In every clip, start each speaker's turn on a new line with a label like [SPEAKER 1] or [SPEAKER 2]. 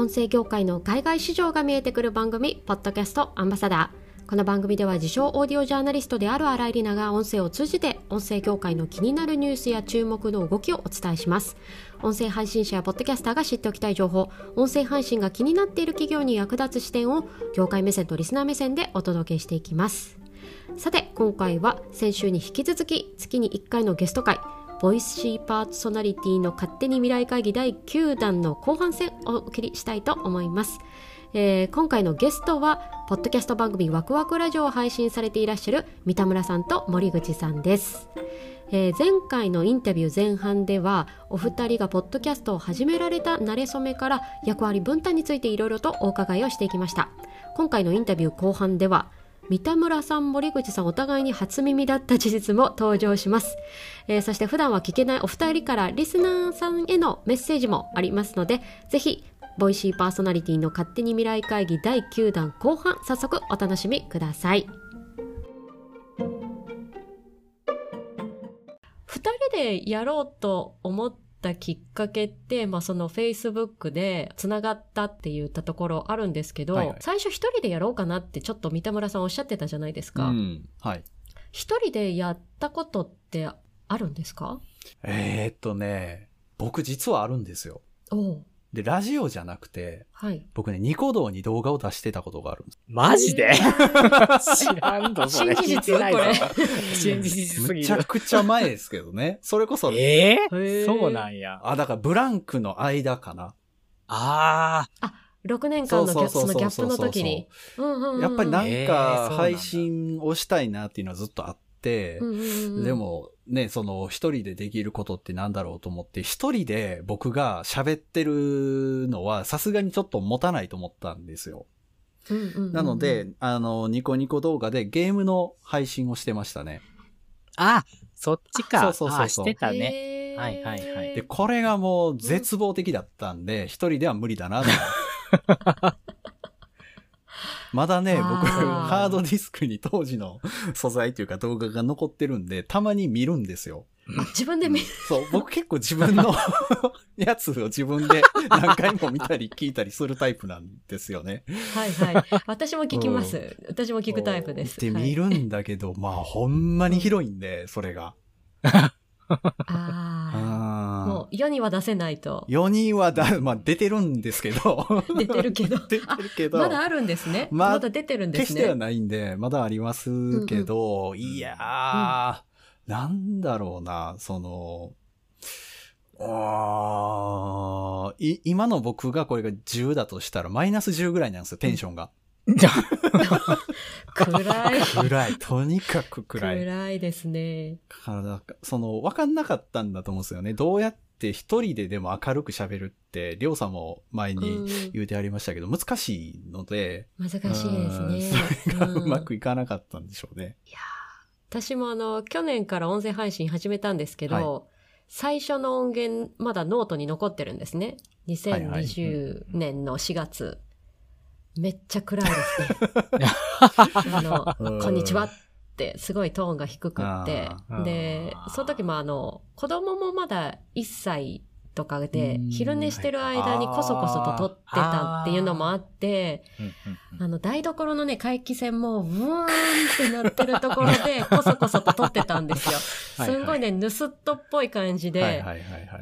[SPEAKER 1] 音声業界の海外市場が見えてくる番組、ポッドキャストアンバサダー。この番組では自称オーディオジャーナリストである新井里奈が音声を通じて音声業界の気になるニュースや注目の動きをお伝えします。音声配信者やポッドキャスターが知っておきたい情報、音声配信が気になっている企業に役立つ視点を業界目線とリスナー目線でお届けしていきます。さて、今回は先週に引き続き月に1回のゲスト会、ボイシーパーソナリティの勝手に未来会議第9弾の後半戦をお切りしたいと思います。えー、今回のゲストはポッドキャスト番組ワクワクラジオを配信されていらっしゃる三田村さんと森口さんです、えー、前回のインタビュー前半ではお二人がポッドキャストを始められた慣れ初めから役割分担についていろいろとお伺いをしていきました今回のインタビュー後半では三田村さん、森口さんお互いに初耳だった事実も登場します。えー、そして普段は聞けないお二人からリスナーさんへのメッセージもありますので、ぜひ、ボイシーパーソナリティの勝手に未来会議第9弾後半、早速お楽しみください。二人でやろうと思っったきっかけって、まあ、その Facebook で繋がったって言ったところあるんですけど、はいはい、最初一人でやろうかなってちょっと三田村さんおっしゃってたじゃないですか。うん、はい。一人でやったことってあるんですか？
[SPEAKER 2] えー、っとね、僕実はあるんですよ。おで、ラジオじゃなくて、はい、僕ね、ニコ動に動画を出してたことがあるんです。
[SPEAKER 3] マジで？知らんぞ、それ。
[SPEAKER 1] 新事実ないぞ。
[SPEAKER 3] 新事実すぎ
[SPEAKER 2] る。めちゃくちゃ前ですけどね。それこそ。
[SPEAKER 3] ええー、そうなんや。
[SPEAKER 2] あ、だからブランクの間かな。
[SPEAKER 3] あ
[SPEAKER 1] あ。あ、6年間のギャそのギャップの時に。
[SPEAKER 2] やっぱりなんか配信をしたいなっていうのはずっとあって、でも、ね、その一人でできることってなんだろうと思って、一人で僕が喋ってるのはさすがにちょっと持たないと思ったんですよ。なので、あの、ニコニコ動画でゲームの配信をしてましたね。
[SPEAKER 3] あ、そっちか。そうそうそうそう。してたね。はいはいはい。
[SPEAKER 2] で、これがもう絶望的だったんで、一人では無理だなと。まだね、僕、ハードディスクに当時の 素材というか動画が残ってるんで、たまに見るんですよ。
[SPEAKER 1] 自分で見る
[SPEAKER 2] そう、僕結構自分の やつを自分で何回も見たり聞いたりするタイプなんですよね。
[SPEAKER 1] はいはい。私も聞きます。うん、私も聞くタイプです。
[SPEAKER 2] で、見るんだけど、はい、まあ、ほんまに広いんで、それが。
[SPEAKER 1] ああ。世には出せないと。
[SPEAKER 2] 世にはだ、まあ出てるんですけど。
[SPEAKER 1] 出てるけど。
[SPEAKER 2] 出てるけど。
[SPEAKER 1] まだあるんですね。ままだ出てるんですね。
[SPEAKER 2] 決してはないんで、まだありますけど、うんうん、いやー、うん、なんだろうな、その、あ今の僕がこれが10だとしたらマイナス10ぐらいなんですよ、テンションが。
[SPEAKER 1] 暗い。
[SPEAKER 2] 暗い。とにかく暗い。
[SPEAKER 1] 暗いですね。
[SPEAKER 2] からその、わかんなかったんだと思うんですよね。どうやって一人ででも明るく喋るって、りょうさんも前に言うてありましたけど、うん、難しいので。
[SPEAKER 1] 難しいですね。
[SPEAKER 2] それがうまくいかなかったんでしょうね。
[SPEAKER 1] いや私もあの、去年から音声配信始めたんですけど、はい、最初の音源、まだノートに残ってるんですね。2020年の4月。めっちゃ暗いですね。あの、こんにちはってすごいトーンが低くって。で、その時もあの、子供もまだ1歳とかで、昼寝してる間にこそこそと撮ってたっていうのもあって、あの、台所のね、回帰線も、うーんってなってるところで、こそこそと撮ってたんですよ。すんごいね、盗っ人っぽい感じで、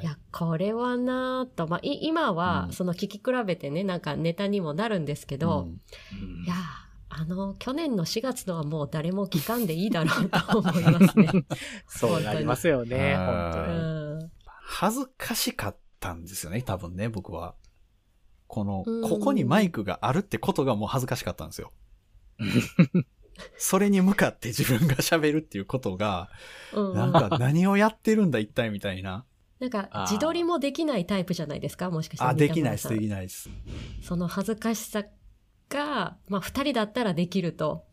[SPEAKER 1] いや、これはなぁと、まあ、今は、その聞き比べてね、なんかネタにもなるんですけど、いやあの、去年の4月のはもう誰も聞かんでいいだろうと思いますね。
[SPEAKER 3] そうなりますよね、本当に。
[SPEAKER 2] 恥ずかしかったんですよね、多分ね、僕は。この、ここにマイクがあるってことがもう恥ずかしかったんですよ。それに向かって自分が喋るっていうことが、なんか何をやってるんだ一体みたいな。
[SPEAKER 1] なんか自撮りもできないタイプじゃないですかもしかして。
[SPEAKER 2] あ、できないです、できないです。
[SPEAKER 1] その恥ずかしさが、まあ二人だったらできると。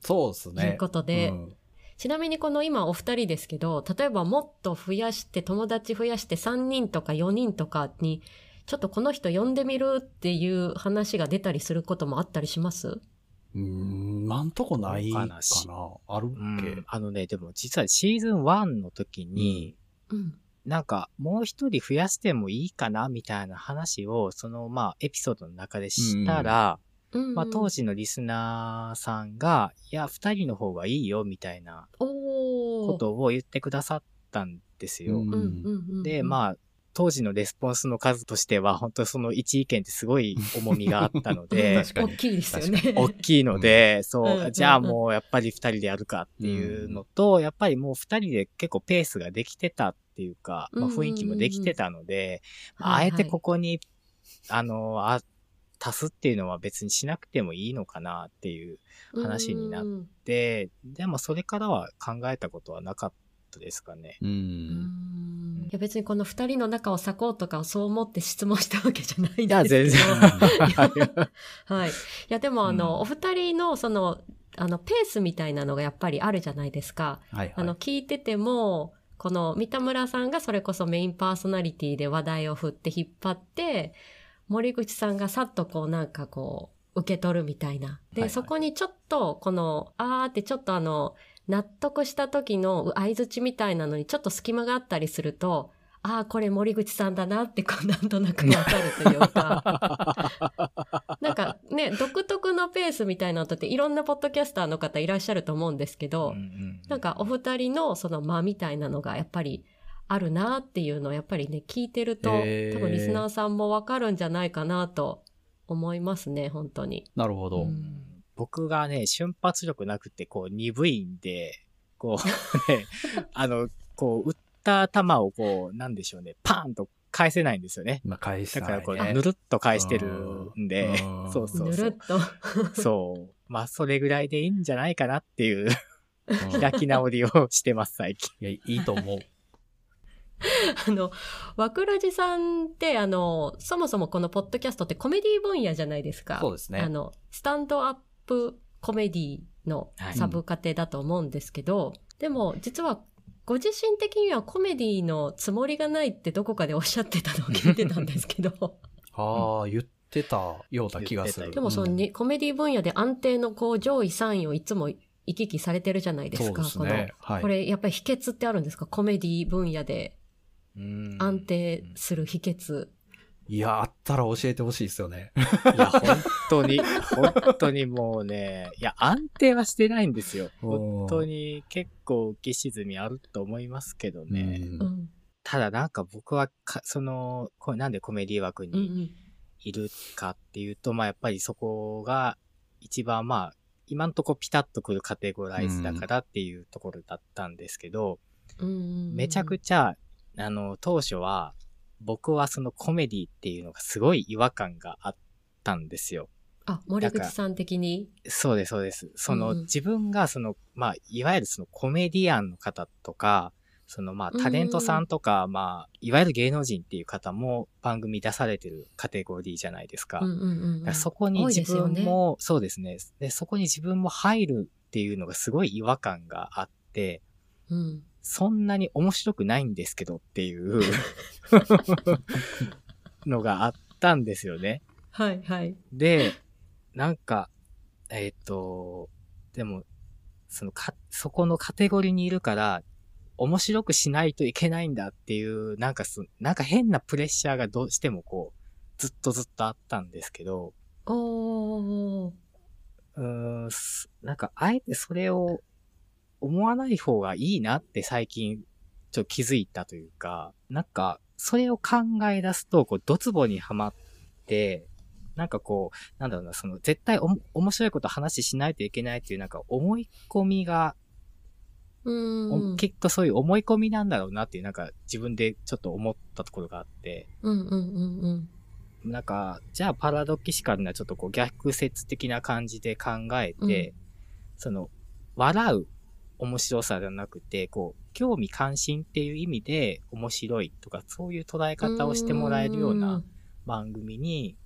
[SPEAKER 2] そうですね。
[SPEAKER 1] いうことで、うん、ちなみにこの今お二人ですけど、例えばもっと増やして、友達増やして3人とか4人とかに、ちょっとこの人呼んでみるっていう話が出たりすることもあったりします？
[SPEAKER 2] うん、なんとこないかな。あるっけ、
[SPEAKER 3] あのね、でも実はシーズン1の時に、うん、なんかもう一人増やしてもいいかなみたいな話を、そのまあエピソードの中でしたら、うんうん、まあ当時のリスナーさんが、いや、二人の方がいいよみたいなことを言ってくださったんですよ。で、まあ当時のレスポンスの数としては、本当その一意見ってすごい重みがあったので、
[SPEAKER 1] 大きいですよね。
[SPEAKER 3] 大きいので、そう、じゃあもうやっぱり二人でやるかっていうのと、うん、やっぱりもう二人で結構ペースができてたっていうか、まあ、雰囲気もできてたので、まあ、あえてここに、あの、あ、足すっていうのは別にしなくてもいいのかなっていう話になって、でもそれからは考えたことはなかった。ですかね。うん。
[SPEAKER 1] いや別にこの二人の仲を裂こうとかそう思って質問したわけじゃないんですけど。いや、
[SPEAKER 3] 全
[SPEAKER 1] 然。はい。いや、でもあの、うん、お二人のその、あの、ペースみたいなのがやっぱりあるじゃないですか。はい、はい、あの、聞いてても、この三田村さんがそれこそメインパーソナリティで話題を振って引っ張って、森口さんがさっとこうなんかこう、受け取るみたいな。で、はいはい、そこにちょっと、この、あーってちょっとあの、納得した時の相づちみたいなのにちょっと隙間があったりすると、ああ、これ森口さんだなってこうなんとなくわかるというか、なんかね、独特のペースみたいなのっていろんなポッドキャスターの方いらっしゃると思うんですけど、なんかお二人のその間みたいなのがやっぱりあるなっていうのをやっぱりね、聞いてると、多分リスナーさんもわかるんじゃないかなと思いますね、本当に。
[SPEAKER 2] なるほど。うん
[SPEAKER 3] 僕がね、瞬発力なくて、こう、鈍いんで、こう、ね、あの、こう、打った球をこう、なんでしょうね、パーンと返せないんですよね。
[SPEAKER 2] まあ、返せ
[SPEAKER 3] ない、ね、だからこう、ぬるっと返してるんで、そうそうそう。ぬるっと。そう。まあ、それぐらいでいいんじゃないかなっていう開き直りをしてます、最近。
[SPEAKER 2] いや、いいと思う。
[SPEAKER 1] あの、わくらじさんって、あの、そもそもこのポッドキャストってコメディ分野じゃないですか。
[SPEAKER 2] そうですね。
[SPEAKER 1] あの、スタンドアップコメディのサブカテだと思うんですけど、はい、でも実はご自身的にはコメディのつもりがないってどこかでおっしゃってたのを聞いてたんですけど。
[SPEAKER 2] ああ、言ってたような気がする。
[SPEAKER 1] でもその、ね、コメディ分野で安定のこう上位3位をいつも行き来されてるじゃないですか。
[SPEAKER 2] すね、
[SPEAKER 1] この、はい、これやっぱり秘訣ってあるんですか？コメディ分野で安定する秘訣。
[SPEAKER 2] いや、あったら教えてほしいですよね。
[SPEAKER 3] いや、本当に、本当にもうね、いや、安定はしてないんですよ。本当に結構浮き沈みあると思いますけどね。うん、ただなんか僕はか、その、これなんでコメディ枠にいるかっていうと、うんうん、まあやっぱりそこが一番まあ、今んとこピタッとくるカテゴライズだからっていうところだったんですけど、うん、めちゃくちゃ、あの、当初は、僕はそのコメディっていうのがすごい違和感があったんですよ。
[SPEAKER 1] あ、森口さん的に？
[SPEAKER 3] そうです、そうです。その、うん、自分がその、まあ、いわゆるそのコメディアンの方とか、そのまあタレントさんとか、うん、まあ、いわゆる芸能人っていう方も番組出されてるカテゴリーじゃないですか。そこに自分も、ね、そうですねで。そこに自分も入るっていうのがすごい違和感があって、うん、そんなに面白くないんですけどっていう のがあったんですよね。
[SPEAKER 1] はいはい。
[SPEAKER 3] で、なんか、えっ、ー、と、でも、そのか、そこのカテゴリーにいるから、面白くしないといけないんだっていう、なんかす、なんか変なプレッシャーがどうしてもこう、ずっとずっとあったんですけど、
[SPEAKER 1] お
[SPEAKER 3] ー。うーん、なんか、あえてそれを思わない方がいいなって最近ちょっと気づいたというか、なんか、それを考え出すと、こう、ドツボにはまって、なんかこう、なんだろうな、その、絶対お面白いこと話しないといけないっていう、なんか思い込みが、
[SPEAKER 1] うん。
[SPEAKER 3] きっとそういう思い込みなんだろうなっていう、なんか自分でちょっと思ったところがあって、
[SPEAKER 1] うんうんうん
[SPEAKER 3] うん。なんか、じゃあパラドキシカルなちょっとこう逆説的な感じで考えて、うん、その、笑う面白さじゃなくて、こう、興味関心っていう意味で面白いとか、そういう捉え方をしてもらえるような番組に、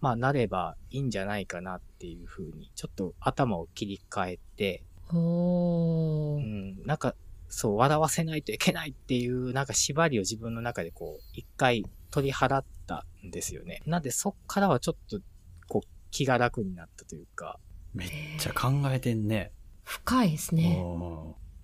[SPEAKER 3] まあ、なればいいんじゃないかなっていうふうに、ちょっと頭を切り替えて、
[SPEAKER 1] うん、
[SPEAKER 3] なんか、そう、笑わせないといけないっていう、なんか縛りを自分の中でこう、一回取り払ったんですよね。なんでそっからはちょっと、こう、気が楽になったというか。
[SPEAKER 2] めっちゃ考えてんね。
[SPEAKER 1] 深いですね。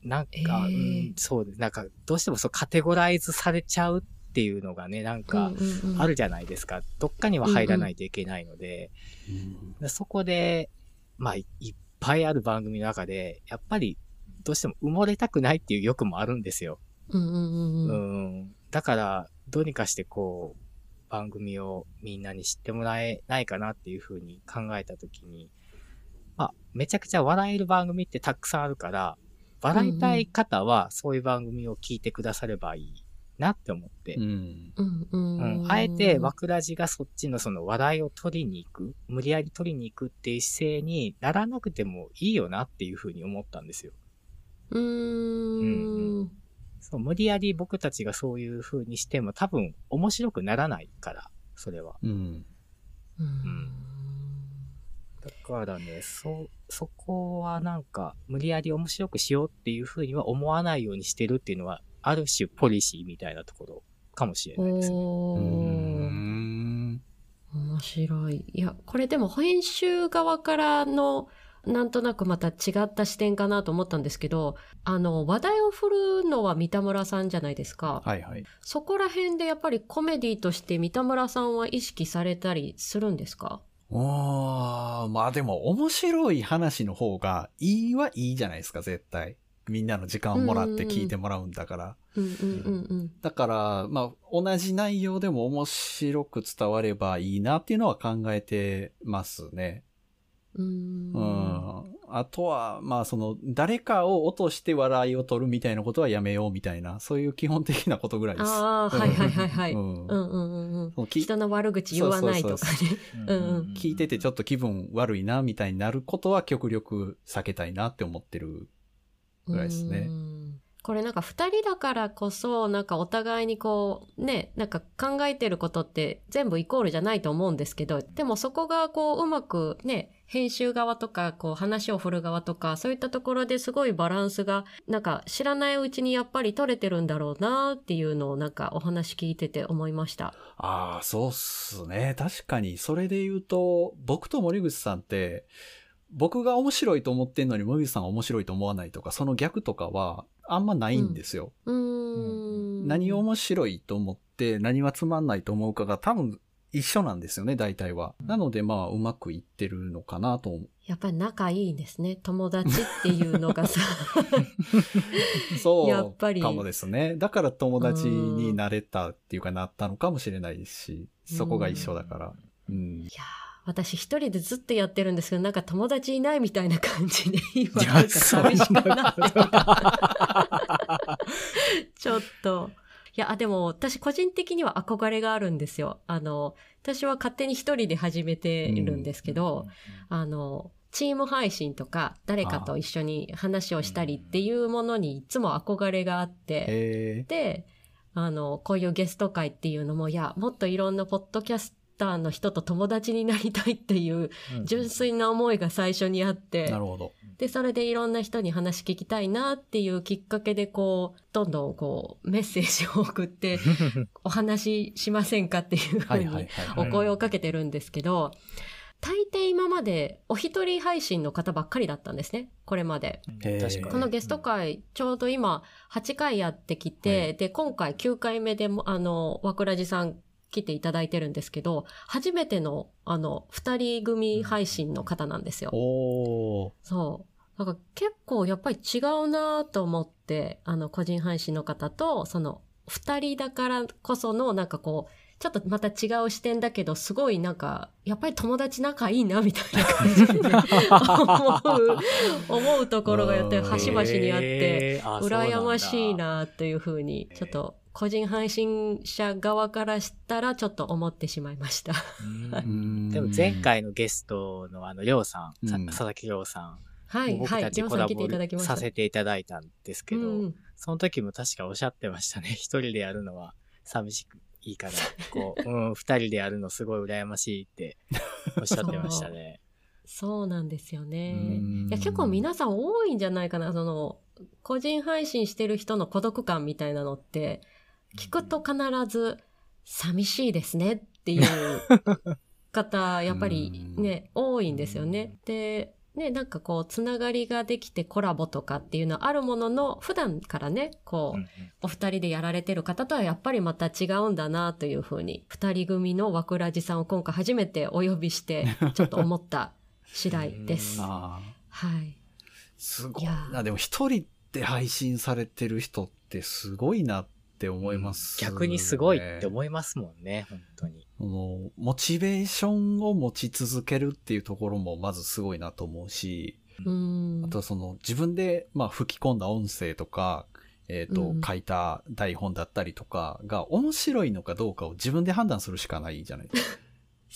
[SPEAKER 3] なんか、えー、うん、そうです。なんか、どうしてもそうカテゴライズされちゃうっていうのがね、なんか、あるじゃないですか。どっかには入らないといけないので、うんうん、そこで、まあ、いっぱいある番組の中で、やっぱり、どうしても埋もれたくないっていう欲もあるんですよ。
[SPEAKER 1] うん、
[SPEAKER 3] うん、だから、どうにかしてこう、番組をみんなに知ってもらえないかなっていうふうに考えたときに、まあ、めちゃくちゃ笑える番組ってたくさんあるから、笑いたい方はそういう番組を聞いてくださればいいなって思って。うん。うん、あえて、わくらじがそっちのその笑いを取りに行く、無理やり取りに行くっていう姿勢にならなくてもいいよなっていうふうに思ったんですよ。
[SPEAKER 1] うーん。うんうん
[SPEAKER 3] そう、無理やり僕たちがそういう風にしても多分面白くならないから、それは。
[SPEAKER 2] うん。
[SPEAKER 3] うん。だからね、そ、そこはなんか、無理やり面白くしようっていう風には思わないようにしてるっていうのは、ある種ポリシーみたいなところかもしれないですね。
[SPEAKER 1] 面白い。いや、これでも編集側からのなんとなくまた違った視点かなと思ったんですけど、あの、話題を振るのは三田村さんじゃないですか。
[SPEAKER 2] はいはい。
[SPEAKER 1] そこら辺でやっぱりコメディとして三田村さんは意識されたりするんですか？
[SPEAKER 2] あまあでも面白い話の方がいいはいいじゃないですか、絶対。みんなの時間をもらって聞いてもらうんだから。だから、まあ、同じ内容でも面白く伝わればいいなっていうのは考えてますね。
[SPEAKER 1] うん。
[SPEAKER 2] あとは、まあその、誰かを落として笑いを取るみたいなことはやめようみたいな、そういう基本的なことぐらいです。
[SPEAKER 1] ああ、はいはいはいはい。うん、うんうんうん。人の悪口言わないとかね。
[SPEAKER 2] 聞いててちょっと気分悪いなみたいになることは極力避けたいなって思ってるぐらいですね。
[SPEAKER 1] これなんか二人だからこそ、なんかお互いにこう、ね、なんか考えてることって全部イコールじゃないと思うんですけど、でもそこがこううまくね、編集側とか、こう話を振る側とか、そういったところですごいバランスが、なんか知らないうちにやっぱり取れてるんだろうなっていうのをなんかお話聞いてて思いました。
[SPEAKER 2] ああ、そうっすね。確かに、それで言うと、僕と森口さんって、僕が面白いと思ってんのに森口さんが面白いと思わないとか、その逆とかは、あんまないんですよ。
[SPEAKER 1] うん、
[SPEAKER 2] 何を面白いと思って何はつまんないと思うかが多分一緒なんですよね、大体は。なのでまあうまくいってるのかなと思う。
[SPEAKER 1] やっぱり仲いいんですね。友達っていうのがさ。
[SPEAKER 2] そう。やっぱり。かもですね。だから友達になれたっていうかなったのかもしれないですし、そこが一緒だから。うん。
[SPEAKER 1] いや私一人でずっとやってるんですけど、なんか友達いないみたいな感じで、今なんか寂しくなって ちょっと。いや、でも私個人的には憧れがあるんですよ。あの、私は勝手に一人で始めているんですけど、うん、あの、チーム配信とか誰かと一緒に話をしたりっていうものにいつも憧れがあって、で、あの、こういうゲスト会っていうのも、いや、もっといろんなポッドキャスターの人と友達になりたいっていう純粋な思いが最初にあって、
[SPEAKER 2] なるほど。
[SPEAKER 1] で、それでいろんな人に話聞きたいなっていうきっかけでこう、どんどんこう、メッセージを送って、お話ししませんかっていうふうにお声をかけてるんですけど、大抵今までお一人配信の方ばっかりだったんですね。これまで。このゲスト会、ちょうど今8回やってきて、はい、で、今回9回目でも、あの、わくらじさん来ていただいてるんですけど、初めての、あの、二人組配信の方なんですよ。
[SPEAKER 2] お
[SPEAKER 1] そう。だから結構やっぱり違うなと思って、あの、個人配信の方と、その、二人だからこその、なんかこう、ちょっとまた違う視点だけど、すごいなんか、やっぱり友達仲いいな、みたいな感じで、思う、思うところがやって端々にあって、羨ましいな、というふうに、ちょっと個人配信者側からしたらちょっと思ってしまいました。
[SPEAKER 3] でも前回のゲストのあの、りょうさん、うん、佐々木りょうさん。
[SPEAKER 1] はい、
[SPEAKER 3] 僕たちコラボさせていただいたんですけど、うん、その時も確かおっしゃってましたね。一人でやるのは寂しくいいから、こう、うん、二人でやるのすごい羨ましいっておっしゃってましたね。
[SPEAKER 1] そうなんですよね。いや、結構皆さん多いんじゃないかな。その、個人配信してる人の孤独感みたいなのって、聞くと必ず寂しいですねっていう方、やっぱりね、多いんですよね。で、ね、なんかこう、つながりができてコラボとかっていうのはあるものの、普段からね、こう、お二人でやられてる方とはやっぱりまた違うんだなというふうに、二人組の枠ラジさんを今回初めてお呼びして、ちょっと思った次第です。はい。
[SPEAKER 2] すごいな。でも一人で配信されてる人ってすごいなって思います、
[SPEAKER 3] ね、逆にすごいって思いますもんね、本当に。
[SPEAKER 2] のモチベーションを持ち続けるっていうところもまずすごいなと思うし、あとその自分でまあ吹き込んだ音声とか、えっ、ー、と、うん、書いた台本だったりとかが面白いのかどうかを自分で判断するしかないじゃないですか。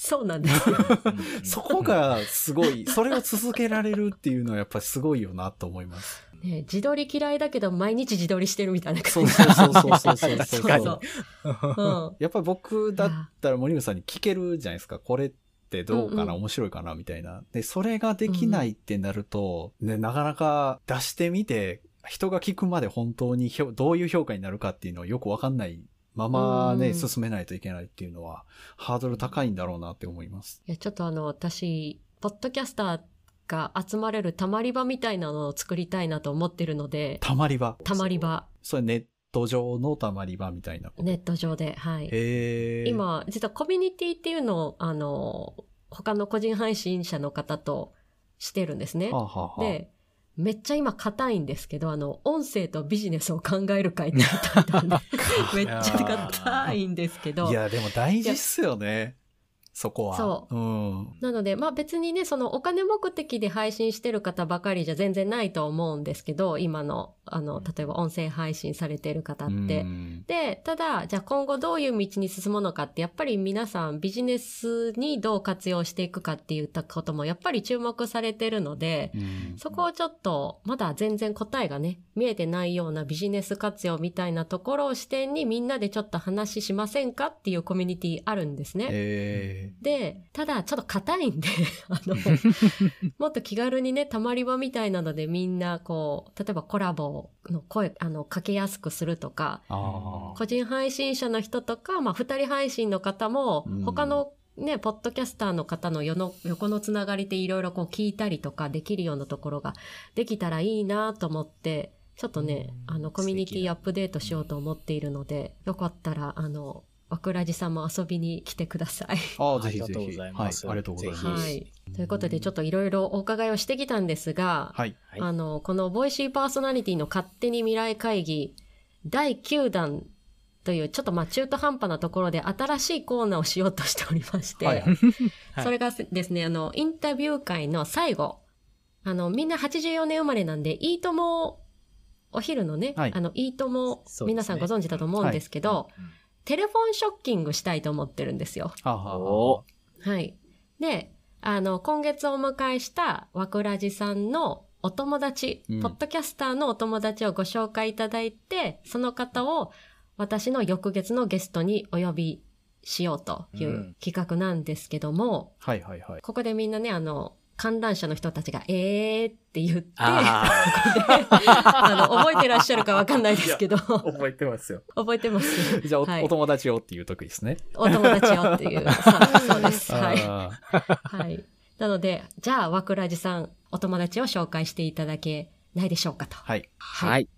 [SPEAKER 1] そうなんですよ。
[SPEAKER 2] そこがすごい、それを続けられるっていうのはやっぱりすごいよなと思います。
[SPEAKER 1] ね自撮り嫌いだけど毎日自撮りしてるみたいな
[SPEAKER 2] 感じ。そうそうそうそうそうそう そう。やっぱり僕だったら森口さんに聞けるじゃないですか。これってどうかな、うんうん、面白いかなみたいな。で、それができないってなると、うん、ね、なかなか出してみて、人が聞くまで本当にどういう評価になるかっていうのはよくわかんないままね、進めないといけないっていうのは、ハードル高いんだろうなって思います。
[SPEAKER 1] いや、ちょっとあの、私、ポッドキャスターが集まれるたまり場みたいなのを作りたいなと思ってるので。
[SPEAKER 2] たまり場？
[SPEAKER 1] たまり場。
[SPEAKER 2] それネット上のたまり場みたいな
[SPEAKER 1] ネット上で、はい。今、実はコミュニティっていうのを、あの、他の個人配信者の方としてるんですね。はあはあ、で、めっちゃ今硬いんですけど、あの、音声とビジネスを考える会って言ったんで、めっちゃ硬いんですけど。
[SPEAKER 2] いや、でも大事っすよね。そこは。
[SPEAKER 1] そう。うん。なので、まあ別にね、そのお金目的で配信してる方ばかりじゃ全然ないと思うんですけど、今の、あの、例えば音声配信されてる方って。で、ただ、じゃあ今後どういう道に進むのかって、やっぱり皆さんビジネスにどう活用していくかっていったこともやっぱり注目されてるので、そこをちょっと、まだ全然答えがね、見えてないようなビジネス活用みたいなところを視点にみんなでちょっと話しませんかっていうコミュニティあるんですね。えーで、ただちょっと硬いんで あの、もっと気軽にね、たまり場みたいなのでみんなこう、例えばコラボの声、あの、かけやすくするとか、個人配信者の人とか、まあ、二人配信の方も、他のね、ポッドキャスターの方のの横のつながりでいろいろこう聞いたりとかできるようなところができたらいいなと思って、ちょっとね、あの、コミュニティアップデートしようと思っているので、よかったら、あの、わくらじさんも遊びに来てください。
[SPEAKER 2] ああ、ぜひぜひ。ありがとうございます。はい、ありがとうございます。はい。
[SPEAKER 1] ということで、ちょっといろいろお伺いをしてきたんですが、はい。あの、このボイシーパーソナリティの勝手に未来会議、第9弾という、ちょっとまあ中途半端なところで新しいコーナーをしようとしておりまして、はい、それがですね、あの、インタビュー会の最後、あの、みんな84年生まれなんで、いいとも、お昼のね、はい、あの、いいとも、皆さんご存知だと思うんですけど、はいテレフォンショッキングしたいと思ってるんですよ。ははい。で、あの、今月お迎えしたわくらじさんのお友達、うん、ポッドキャスターのお友達をご紹介いただいて、その方を私の翌月のゲストにお呼びしようという企画なんですけども、
[SPEAKER 2] うん、はいはいはい。
[SPEAKER 1] ここでみんなね、あの、観覧車の人たちが、えーって言って、あの、覚えてらっしゃるかわかんないですけど。
[SPEAKER 2] 覚えてますよ。
[SPEAKER 1] 覚えてます。
[SPEAKER 2] じゃあおはい、お友達よっていう時ですね。
[SPEAKER 1] お友達よっていう。そうです。はい。はい。なので、じゃあ、わくらじさん、お友達を紹介していただけないでしょうかと。
[SPEAKER 2] はい。
[SPEAKER 3] はい。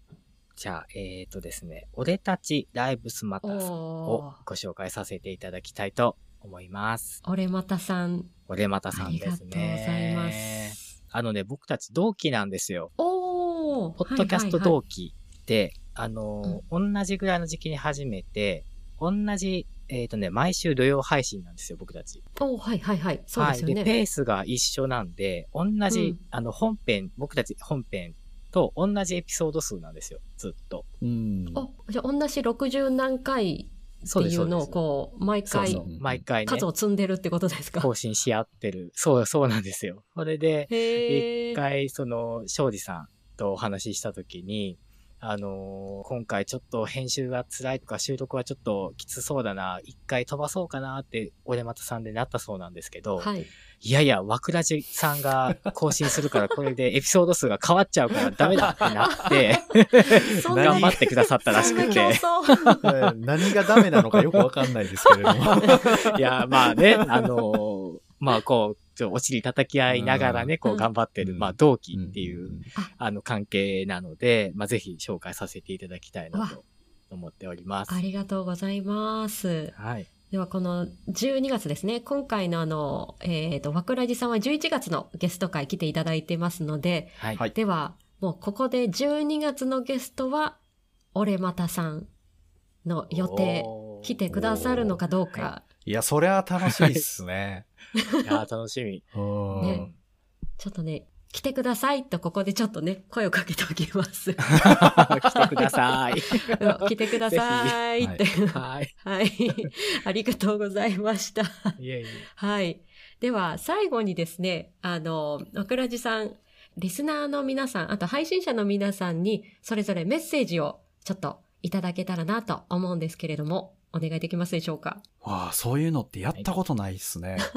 [SPEAKER 3] じゃあ、えっ、ー、とですね、俺たちライブスマターさんをご紹介させていただきたいと思います。
[SPEAKER 1] 俺またさん。
[SPEAKER 3] 俺またさんですね。ありがとうございます。あのね、僕たち同期なんですよ。
[SPEAKER 1] お
[SPEAKER 3] ポッドキャスト同期で、はいはいはい、あの、うん、同じぐらいの時期に始めて、同じ、えっ、ー、とね、毎週土曜配信なんですよ、僕たち。
[SPEAKER 1] おはいはいはい。そうですよね。はい、
[SPEAKER 3] で、ペースが一緒なんで、同じ、うん、あの、本編、僕たち本編と同じエピソード数なんですよ、ずっと。
[SPEAKER 1] うん。あ、じゃあ同じ60何回っていうのをこう、毎回、毎回、ね、数を積んでるってことですか？
[SPEAKER 3] 更新し合ってる。そう、そうなんですよ。それで、一回、その、庄司さんとお話ししたときに、あのー、今回ちょっと編集が辛いとか収録はちょっときつそうだな、一回飛ばそうかなって、俺またさんでなったそうなんですけど、はい、いやいや、わくらじさんが更新するから、これでエピソード数が変わっちゃうからダメだってなって、頑張ってくださったらしくて。
[SPEAKER 2] 何がダメなのかよくわかんないですけれども。
[SPEAKER 3] いや、まあね、あのー、まあこう、ちょお尻叩き合いながらね、こう頑張ってる、まあ同期っていう、あの関係なので、まあぜひ紹介させていただきたいなと思っております。
[SPEAKER 1] ありがとうございます。
[SPEAKER 3] はい。
[SPEAKER 1] ではこの12月ですね、今回のあの、えっ、ー、と、わくらじさんは11月のゲスト会来ていただいてますので、はい。では、もうここで12月のゲストは、俺またさんの予定、来てくださるのかどうか。
[SPEAKER 2] いや、そりゃ楽しみっすね。
[SPEAKER 3] いや、楽しみ。
[SPEAKER 1] ね。ちょっとね、来てくださいとここでちょっとね、声をかけておきます。
[SPEAKER 3] 来てください。
[SPEAKER 1] 来てくださいって。はい。はい。ありがとうございました。いえいえ。はい。では、最後にですね、あの、わくらじさん、リスナーの皆さん、あと配信者の皆さんに、それぞれメッセージをちょっといただけたらなと思うんですけれども、お願いできますでしょうか？
[SPEAKER 2] わあ、そういうのってやったことないっすね。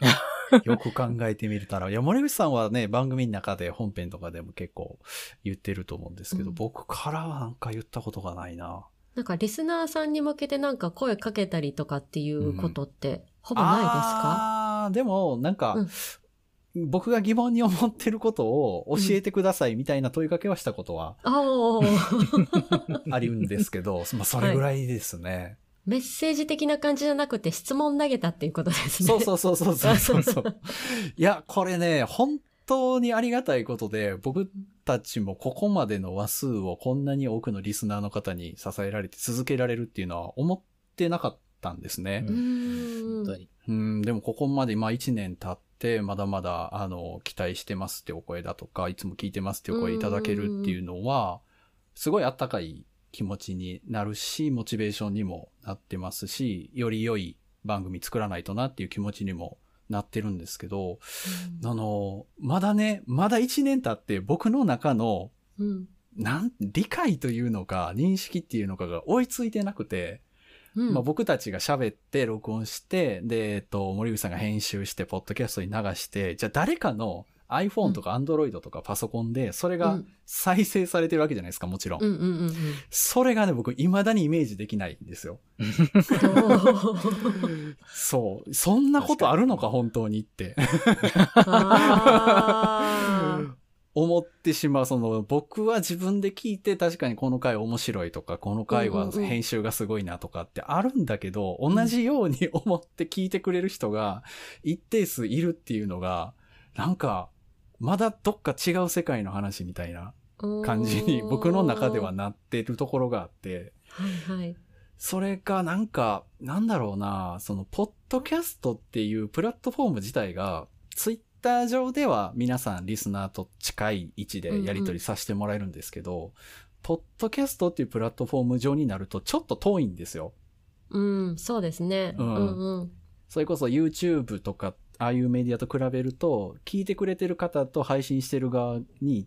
[SPEAKER 2] よく考えてみるたら。いや、森口さんはね、番組の中で本編とかでも結構言ってると思うんですけど、うん、僕からはなんか言ったことがないな。
[SPEAKER 1] なんかリスナーさんに向けてなんか声かけたりとかっていうことってほぼないですか、うん、
[SPEAKER 2] ああ、でもなんか、うん、僕が疑問に思ってることを教えてくださいみたいな問いかけはしたことは、あるんですけど、まあそれぐらいですね。はい
[SPEAKER 1] メッセージ的な感じじゃなくて質問投げたっていうことですね。
[SPEAKER 2] そうそうそうそうそうそう いや、これね、本当にありがたいことで、僕たちもここまでの話数をこんなに多くのリスナーの方に支えられて続けられるっていうのは思ってなかったんですね。
[SPEAKER 1] うん。
[SPEAKER 2] うん、でもここまでまあ1年経って、まだまだ、あの、期待してますってお声だとか、いつも聞いてますってお声いただけるっていうのは、すごいあったかい気持ちになるし、モチベーションにもなってますし、より良い番組作らないとなっていう気持ちにもなってるんですけど、うん、あの、まだね、まだ1年経って僕の中の、うん、なん、理解というのか、認識っていうのかが追いついてなくて、うん、まあ、僕たちが喋って録音して、で、えっと、森口さんが編集して、ポッドキャストに流して、じゃあ誰かの iPhone とか Android とかパソコンで、それが再生されてるわけじゃないですか、もちろん。
[SPEAKER 1] うんうんうんうん、
[SPEAKER 2] それがね、僕、未だにイメージできないんですよ。そう。そんなことあるのか、本当にって。思ってしまう、その、僕は自分で聞いて確かにこの回面白いとか、この回は編集がすごいなとかってあるんだけど、同じように 思って聞いてくれる人が一定数いるっていうのが、なんか、まだどっか違う世界の話みたいな感じに僕の中ではなってるところがあって、
[SPEAKER 1] はいはい。
[SPEAKER 2] それがなんか、なんだろうな、その、ポッドキャストっていうプラットフォーム自体が、ツイッター上では皆さんリスナーと近い位置でやり取りさせてもらえるんですけど、うんうん、ポッドキャストっていうプラットフォーム上になるとちょっと遠いんですよ。
[SPEAKER 1] うん、そうですね。うん。うんうん、
[SPEAKER 2] それこそ YouTube とかああいうメディアと比べると、聞いてくれてる方と配信してる側に、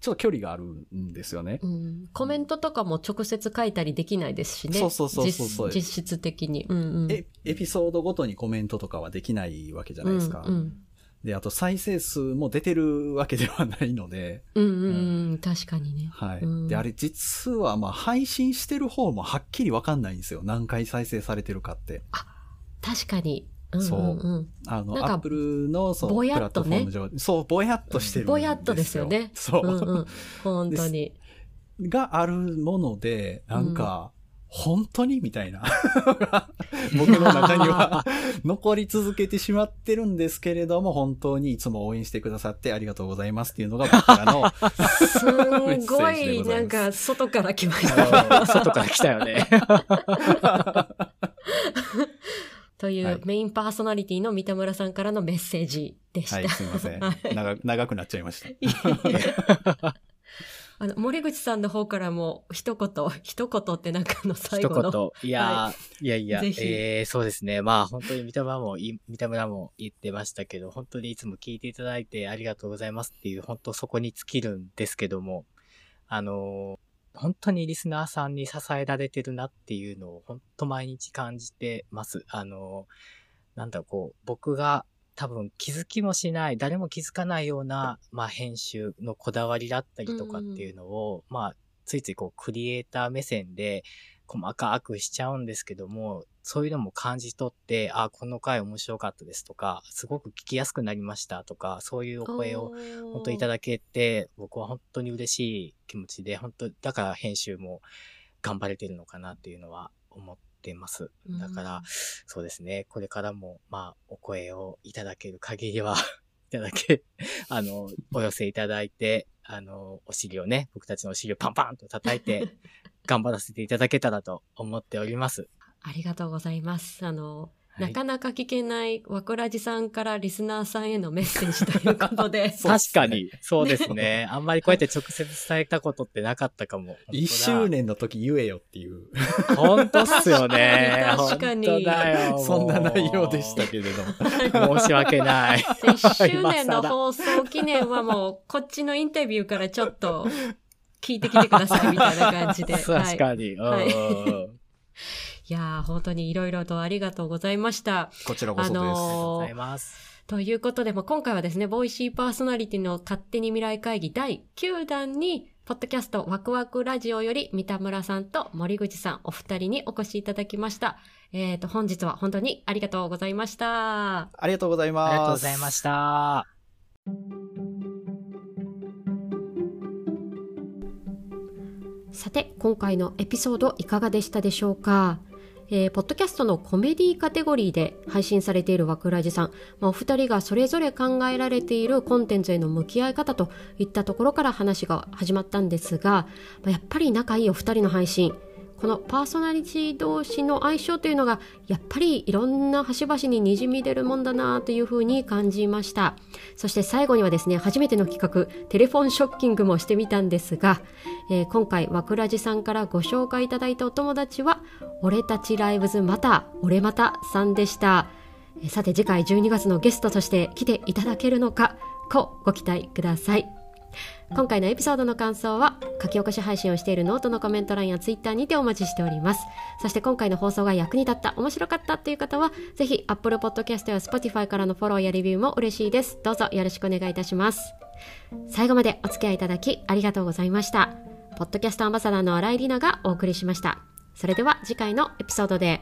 [SPEAKER 2] ちょっと距離があるんですよね、
[SPEAKER 1] うん。コメントとかも直接書いたりできないですしね。
[SPEAKER 2] そうそうそうそう
[SPEAKER 1] 実質的に、うんうん、
[SPEAKER 2] エ。エピソードごとにコメントとかはできないわけじゃないですか。うんうん、で、あと再生数も出てるわけではないので。
[SPEAKER 1] うんうん、うん、確かにね。
[SPEAKER 2] はい。うん、で、あれ実はまあ配信してる方もはっきりわかんないんですよ。何回再生されてるかって。
[SPEAKER 1] あ、確かに。
[SPEAKER 2] そう。あの、アップルの、そう、ぼやっとね。そう、ぼやっとしてる
[SPEAKER 1] ぼやっとですよね。
[SPEAKER 2] そう。うん
[SPEAKER 1] うん、本当に。
[SPEAKER 2] があるもので、なんか、本当に？みたいな 僕の中には 残り続けてしまってるんですけれども、本当にいつも応援してくださってありがとうございますっていうのが僕からの
[SPEAKER 1] すごい、なんか、外から来ました。
[SPEAKER 3] 外から来たよね。
[SPEAKER 1] というメインパーソナリティの三田村さんからのメッセージでした。はい、
[SPEAKER 2] すいません。長長くなっちゃいました。
[SPEAKER 1] あの、森口さんの方からも、一言、一言ってなんかの最後の。
[SPEAKER 3] 一言。いや、はい、いやいや、えー、そうですね。まあ、本当に三田村も、三田村も言ってましたけど、本当にいつも聞いていただいてありがとうございますっていう、本当そこに尽きるんですけども、あの本当にリスナーさんに支えられてるなっていうのを本当毎日感じてます。あの、なんだこう、僕が多分気づきもしない、誰も気づかないような、まあ編集のこだわりだったりとかっていうのを、うん、まあついついこうクリエイター目線で細かくしちゃうんですけども、そういうのも感じ取って、あ、この回面白かったですとか、すごく聞きやすくなりましたとか、そういうお声を本当いただけて、僕は本当に嬉しい気持ちで、本当、だから編集も頑張れてるのかなっていうのは思ってます。だから、そうですね、これからも、まあ、お声をいただける限りは いただけ、あの、お寄せいただいて、あの、お尻をね、僕たちのお尻をパンパンと叩いて、頑張らせていただけたらと思っております。
[SPEAKER 1] ありがとうございます。あの、はい、なかなか聞けないわくらじさんからリスナーさんへのメッセージということで。
[SPEAKER 3] 確かに、そうです ね。あんまりこうやって直接伝えたことってなかったかも。
[SPEAKER 2] 一周年の時言えよっていう。
[SPEAKER 3] 本当っすよね。
[SPEAKER 1] 確かに。
[SPEAKER 3] 本当だよ。
[SPEAKER 2] そんな内容でしたけれど
[SPEAKER 3] も。申し訳ない。
[SPEAKER 1] 一周年の放送記念はもう、こっちのインタビューからちょっと聞いてきてくださいみたいな感じで。
[SPEAKER 3] 確かに。はい
[SPEAKER 1] いやー、本当にいろいろとありがとうございました。
[SPEAKER 2] こちらこそです。あのー、ありがとうござい
[SPEAKER 3] ます。
[SPEAKER 1] ということで、も今回はですね、ボイシーパーソナリティの勝手に未来会議第9弾に、ポッドキャストワクワクラジオより三田村さんと森口さんお二人にお越しいただきました。えっ、ー、と、本日は本当にありがとうございました。
[SPEAKER 2] ありがとうございます。
[SPEAKER 3] ありがとうございました。
[SPEAKER 1] さて、今回のエピソードいかがでしたでしょうか？えー、ポッドキャストのコメディカテゴリーで配信されているわくらじさん、まあ、お二人がそれぞれ考えられているコンテンツへの向き合い方といったところから話が始まったんですが、まあ、やっぱり仲いいお二人の配信このパーソナリティ同士の相性というのがやっぱりいろんな端々ににじみ出るもんだなというふうに感じました。そして最後にはですね初めての企画テレフォンショッキングもしてみたんですが、えー、今回わくらじさんからご紹介いただいたお友達は俺たちライブズまた俺またさんでした。さて次回12月のゲストとして来ていただけるのかこうご期待ください。今回のエピソードの感想は書き起こし配信をしているノートのコメント欄やツイッターにてお待ちしております。そして今回の放送が役に立った面白かったという方はぜひ Apple Podcast や Spotify からのフォローやレビューも嬉しいです。どうぞよろしくお願いいたします。最後までお付き合いいただきありがとうございました。ポッドキャストアンバサダーの新井里奈がお送りしました。それでは次回のエピソードで。